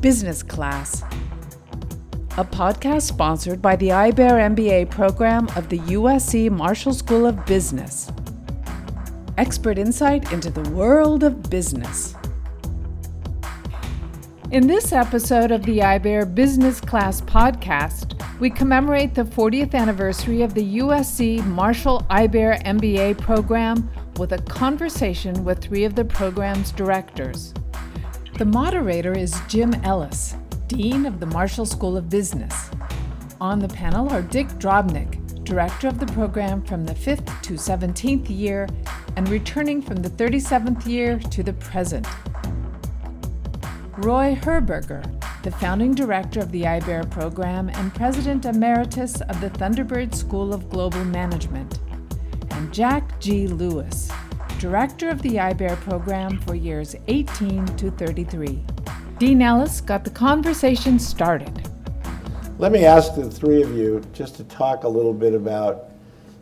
Business Class, a podcast sponsored by the IBEAR MBA program of the USC Marshall School of Business. Expert insight into the world of business. In this episode of the IBEAR Business Class podcast, we commemorate the 40th anniversary of the USC Marshall IBEAR MBA program with a conversation with three of the program's directors. The moderator is Jim Ellis, Dean of the Marshall School of Business. On the panel are Dick Drobnick, Director of the program from the 5th to 17th year and returning from the 37th year to the present. Roy Herberger, the founding director of the IBEAR program and president emeritus of the Thunderbird School of Global Management, and Jack G. Lewis, director of the IBEAR program for years 18 to 33. Dean Ellis got the conversation started. Let me ask the three of you just to talk a little bit about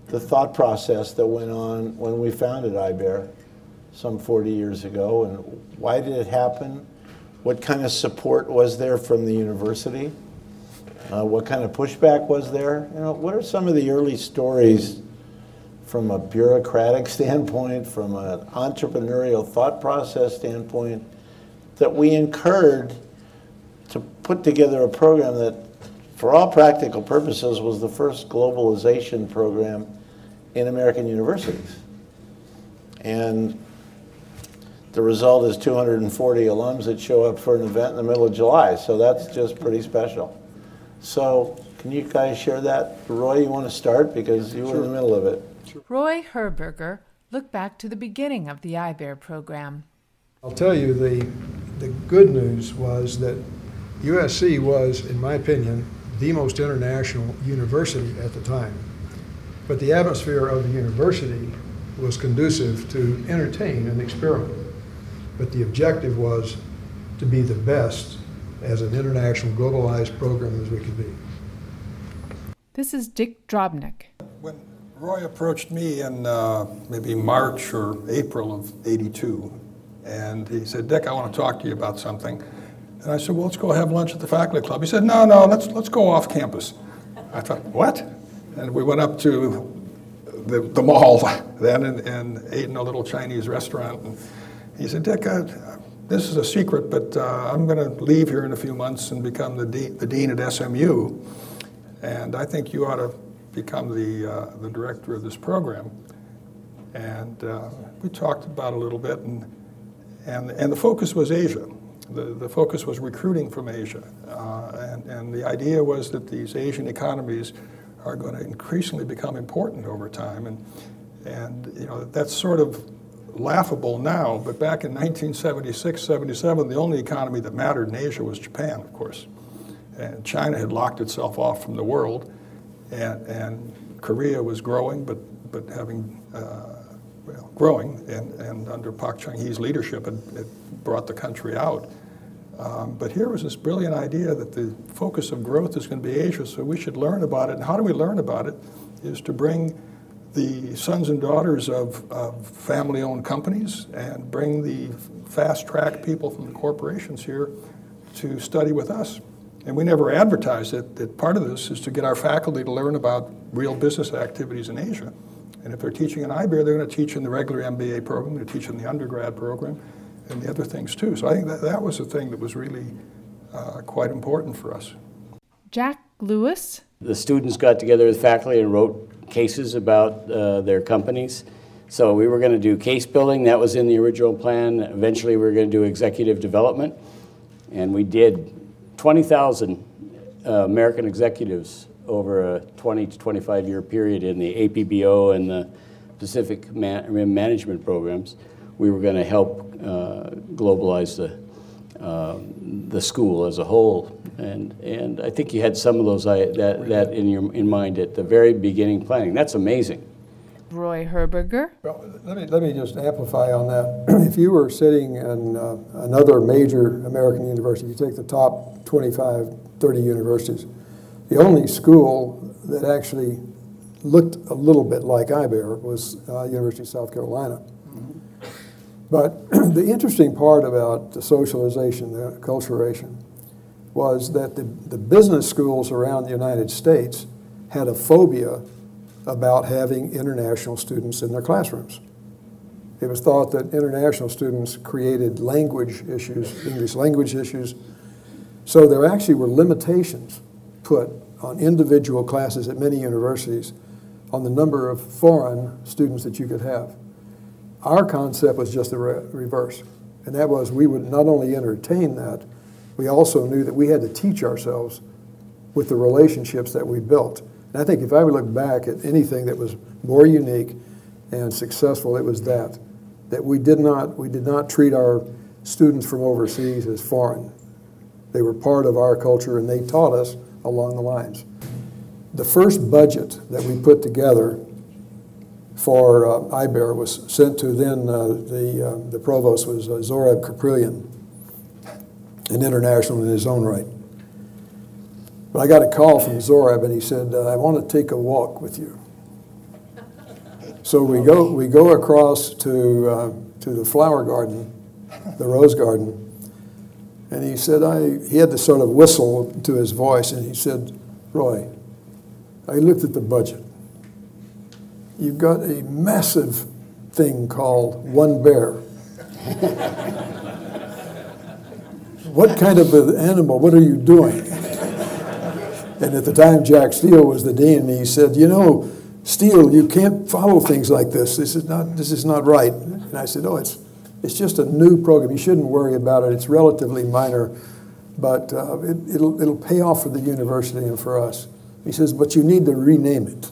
the thought process that went on when we founded IBEAR some 40 years ago and why did it happen? What kind of support was there from the university? Uh, what kind of pushback was there? You know, what are some of the early stories from a bureaucratic standpoint, from an entrepreneurial thought process standpoint, that we incurred to put together a program that, for all practical purposes, was the first globalization program in American universities. And the result is 240 alums that show up for an event in the middle of July. So that's just pretty special. So can you guys share that? Roy, you want to start because you were in the middle of it. Roy Herberger looked back to the beginning of the IBEAR program. I'll tell you the, the good news was that USC was, in my opinion, the most international university at the time. But the atmosphere of the university was conducive to entertain and experiment but the objective was to be the best as an international globalized program as we could be. This is Dick Drobnick. When Roy approached me in uh, maybe March or April of 82, and he said, Dick, I want to talk to you about something. And I said, well, let's go have lunch at the faculty club. He said, no, no, let's, let's go off campus. I thought, what? And we went up to the, the mall then and, and ate in a little Chinese restaurant. And, he said, Dick, uh, this is a secret, but uh, I'm going to leave here in a few months and become the, de- the dean at SMU. And I think you ought to become the, uh, the director of this program. And uh, we talked about it a little bit, and, and, and the focus was Asia. The, the focus was recruiting from Asia. Uh, and, and the idea was that these Asian economies are going to increasingly become important over time. And, and you know, that's sort of laughable now, but back in 1976, 77, the only economy that mattered in Asia was Japan, of course. And China had locked itself off from the world, and, and Korea was growing, but, but having, uh, well, growing, and, and under Park Chung-hee's leadership, it, it brought the country out. Um, but here was this brilliant idea that the focus of growth is going to be Asia, so we should learn about it. And how do we learn about it? Is to bring the sons and daughters of, of family owned companies and bring the fast track people from the corporations here to study with us. And we never advertised it, that part of this is to get our faculty to learn about real business activities in Asia. And if they're teaching in IBEAR, they're going to teach in the regular MBA program, they're teaching the undergrad program, and the other things too. So I think that, that was the thing that was really uh, quite important for us. Jack Lewis. The students got together with faculty and wrote cases about uh, their companies. So we were going to do case building. That was in the original plan. Eventually, we were going to do executive development. And we did 20,000 uh, American executives over a 20 to 25 year period in the APBO and the Pacific Man- Management programs. We were going to help uh, globalize the, uh, the school as a whole and, and I think you had some of those, that, that in, your, in mind at the very beginning planning. That's amazing. Roy Herberger. Well, let me, let me just amplify on that. if you were sitting in uh, another major American university, you take the top 25, 30 universities, the only school that actually looked a little bit like IBEAR was uh, University of South Carolina. Mm-hmm. But the interesting part about the socialization, the acculturation, was that the, the business schools around the United States had a phobia about having international students in their classrooms. It was thought that international students created language issues, English language issues. So there actually were limitations put on individual classes at many universities on the number of foreign students that you could have. Our concept was just the re- reverse, and that was we would not only entertain that, we also knew that we had to teach ourselves with the relationships that we built. And I think if I would look back at anything that was more unique and successful, it was that. That we did not, we did not treat our students from overseas as foreign. They were part of our culture and they taught us along the lines. The first budget that we put together for uh, IBEAR was sent to then uh, the, uh, the provost was uh, Zohrab Kaprielian, an international in his own right. But I got a call from Zohrab and he said, uh, I want to take a walk with you. So we go, we go across to, uh, to the flower garden, the rose garden, and he said, I, he had to sort of whistle to his voice, and he said, Roy, I looked at the budget. You've got a massive thing called One Bear. what kind of an animal? What are you doing? And at the time, Jack Steele was the dean, and he said, You know, Steele, you can't follow things like this. This is not, this is not right. And I said, Oh, it's, it's just a new program. You shouldn't worry about it. It's relatively minor, but uh, it, it'll, it'll pay off for the university and for us. He says, But you need to rename it.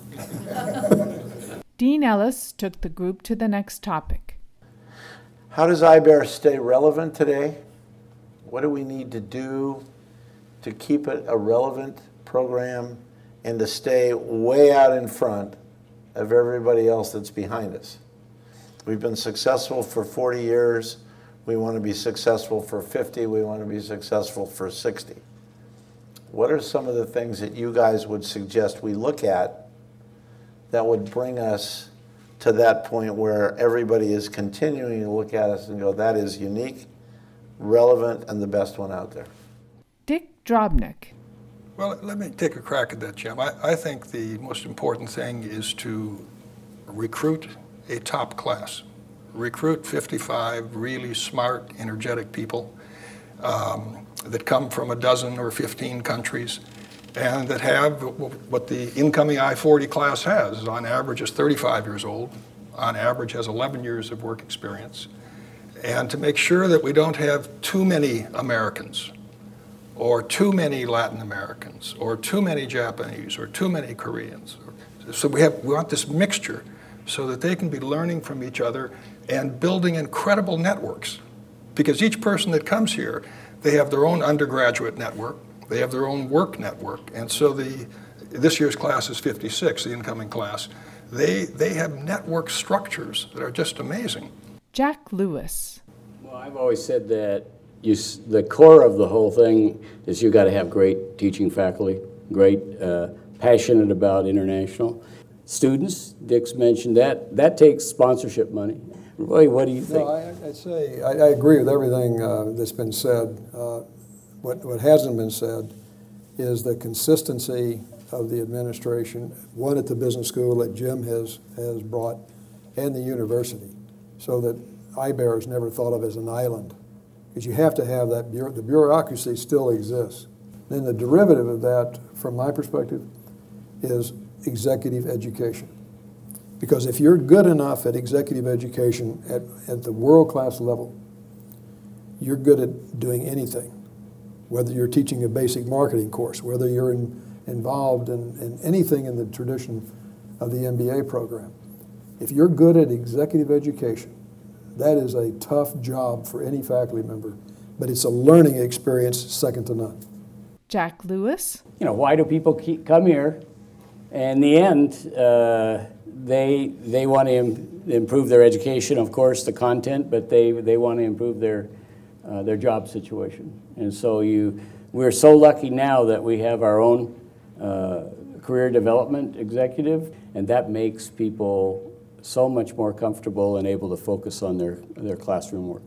Dean Ellis took the group to the next topic. How does IBEAR stay relevant today? What do we need to do to keep it a relevant program and to stay way out in front of everybody else that's behind us? We've been successful for 40 years. We want to be successful for 50. We want to be successful for 60. What are some of the things that you guys would suggest we look at that would bring us to that point where everybody is continuing to look at us and go, that is unique, relevant, and the best one out there? Dick Drobnick. Well, let me take a crack at that, Jim. I, I think the most important thing is to recruit a top class. Recruit 55 really smart, energetic people um, that come from a dozen or 15 countries and that have what the incoming I-40 class has. On average is 35 years old, on average has 11 years of work experience. And to make sure that we don't have too many Americans or too many Latin Americans or too many Japanese or too many Koreans. So we have we want this mixture so that they can be learning from each other and building incredible networks. Because each person that comes here, they have their own undergraduate network, they have their own work network, and so the this year's class is 56, the incoming class. They they have network structures that are just amazing. Jack Lewis. Well, I've always said that you, the core of the whole thing is you've got to have great teaching faculty, great, uh, passionate about international students. Dick's mentioned that. That takes sponsorship money. Roy, what do you think? No, I, would say I, I, agree with everything uh, that's been said. Uh, what, what hasn't been said is the consistency of the administration, one at the business school that Jim has, has brought, and the university, so that IBEAR is never thought of as an island. Because you have to have that, the bureaucracy still exists. Then the derivative of that, from my perspective, is executive education. Because if you're good enough at executive education at, at the world class level, you're good at doing anything. Whether you're teaching a basic marketing course, whether you're in, involved in, in anything in the tradition of the MBA program. If you're good at executive education, that is a tough job for any faculty member, but it's a learning experience second to none. Jack Lewis. You know, why do people keep, come here in the end, uh, they, they want to Im- improve their education, of course, the content, but they, they want to improve their, uh, their job situation. And so you, we're so lucky now that we have our own uh, career development executive, and that makes people so much more comfortable and able to focus on their, their classroom work.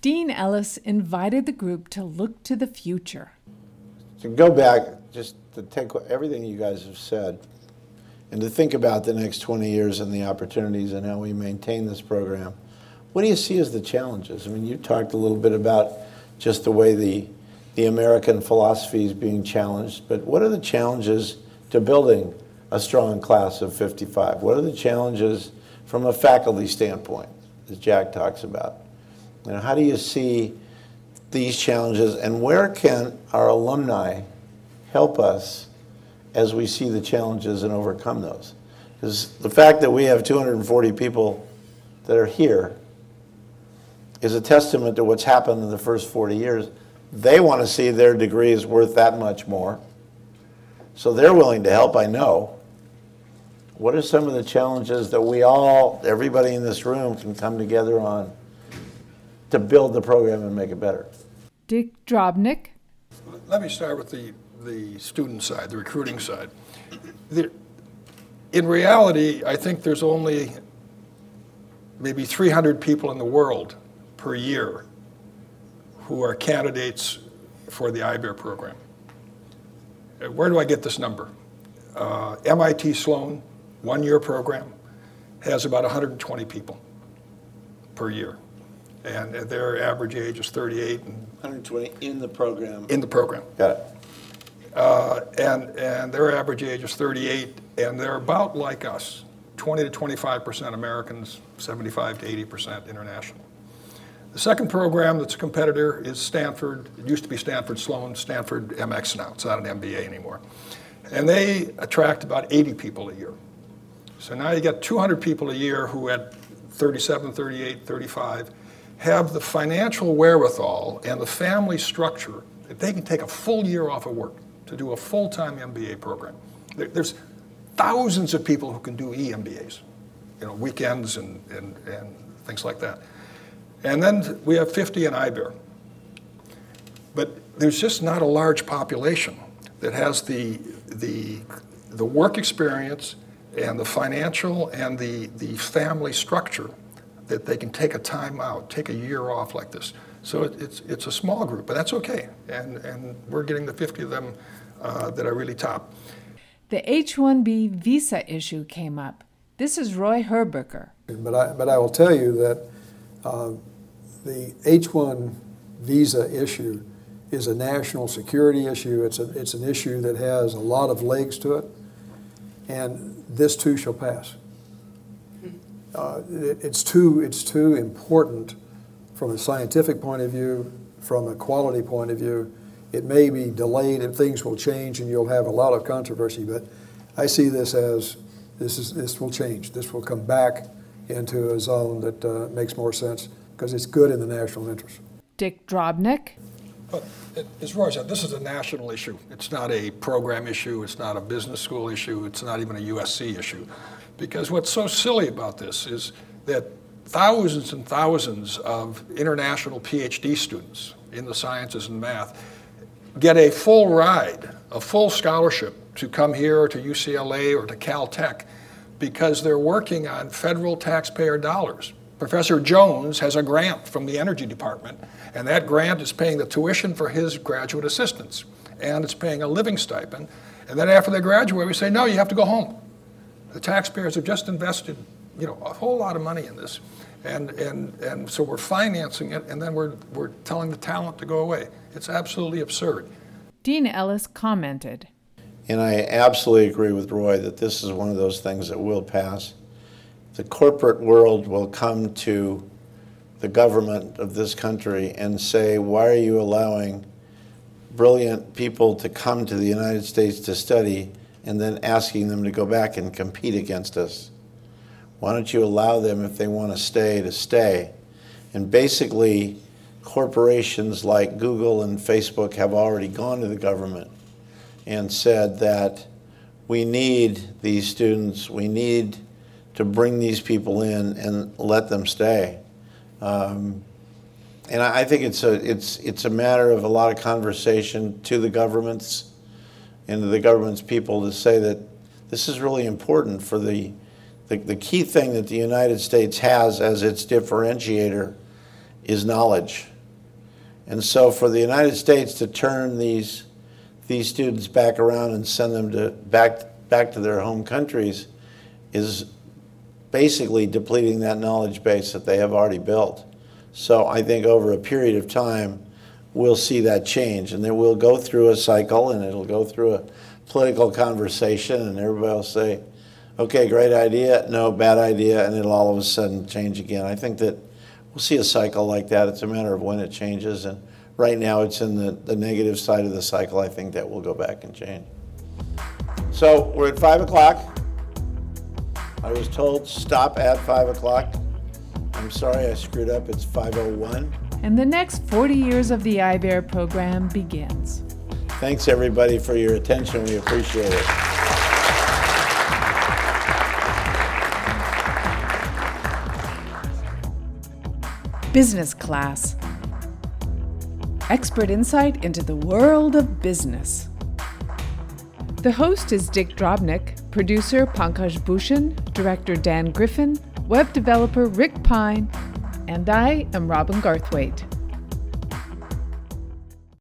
Dean Ellis invited the group to look to the future. to go back, just to take everything you guys have said, and to think about the next 20 years and the opportunities and how we maintain this program, what do you see as the challenges? I mean, you talked a little bit about just the way the, the American philosophy is being challenged, but what are the challenges to building a strong class of 55? What are the challenges from a faculty standpoint, as Jack talks about? How do you see these challenges, and where can our alumni help us as we see the challenges and overcome those? Because the fact that we have 240 people that are here is a testament to what's happened in the first 40 years. They want to see their degrees worth that much more. So they're willing to help, I know. What are some of the challenges that we all, everybody in this room, can come together on to build the program and make it better? Dick Drobnick. Let me start with the, the student side, the recruiting side. The, in reality, I think there's only maybe 300 people in the world per year who are candidates for the IBEAR program. Uh, where do I get this number? Uh, MIT Sloan, one year program, has about 120 people per year. And their average age is 38 and 120 in the program. in the program. Got it. Uh, and, and their average age is 38, and they're about like us 20 to 25% Americans, 75 to 80% international. The second program that's a competitor is Stanford. It used to be Stanford Sloan, Stanford MX now. It's not an MBA anymore. And they attract about 80 people a year. So now you get 200 people a year who at 37, 38, 35 have the financial wherewithal and the family structure that they can take a full year off of work to do a full-time MBA program. There's thousands of people who can do EMBAs, you know, weekends and, and, and things like that. And then we have 50 in IBEAR. But there's just not a large population that has the, the, the work experience and the financial and the, the family structure that they can take a time out, take a year off like this. So it, it's, it's a small group, but that's okay. And, and we're getting the 50 of them uh, that are really top. The H 1B visa issue came up. This is Roy Herberger. But I, but I will tell you that uh, the H-1 visa issue is a national security issue. It's, a, it's an issue that has a lot of legs to it, and this too shall pass. Uh, it, it's, too, it's too important from a scientific point of view, from a quality point of view. It may be delayed and things will change and you'll have a lot of controversy, but I see this as this, is, this will change. This will come back into a zone that uh, makes more sense because it's good in the national interest. Dick Drobnick. But uh, as Roy said, this is a national issue. It's not a program issue. It's not a business school issue. It's not even a USC issue. Because what's so silly about this is that thousands and thousands of international PhD students in the sciences and math get a full ride, a full scholarship to come here or to UCLA or to Caltech because they're working on federal taxpayer dollars. Professor Jones has a grant from the Energy Department, and that grant is paying the tuition for his graduate assistants, and it's paying a living stipend. And then after they graduate, we say, no, you have to go home. The taxpayers have just invested, you know, a whole lot of money in this. And, and, and so we're financing it, and then we're, we're telling the talent to go away. It's absolutely absurd. Dean Ellis commented. And I absolutely agree with Roy that this is one of those things that will pass the corporate world will come to the government of this country and say, why are you allowing brilliant people to come to the United States to study and then asking them to go back and compete against us? Why don't you allow them, if they want to stay, to stay? And basically, corporations like Google and Facebook have already gone to the government and said that we need these students, we need to bring these people in and let them stay. Um, and I, think it's a, it's, it's a matter of a lot of conversation to the governments and to the government's people to say that this is really important for the, the, the key thing that the United States has as its differentiator is knowledge. And so for the United States to turn these, these students back around and send them to back back to their home countries is basically depleting that knowledge base that they have already built. So I think over a period of time, we'll see that change, and then we'll go through a cycle, and it'll go through a political conversation, and everybody will say, "Okay, great idea," "No, bad idea," and it'll all of a sudden change again. I think that we'll see a cycle like that. It's a matter of when it changes, and right now it's in the, the negative side of the cycle. I think that will go back and change. So we're at five o'clock. I was told stop at five o'clock. I'm sorry I screwed up. It's 501. And the next 40 years of the IBEAR program begins. Thanks everybody for your attention. We appreciate it. Business Class Expert insight into the world of business. The host is Dick Drobnick, producer Pankaj Bhushan, director Dan Griffin, web developer Rick Pine, and I am Robin Garthwaite.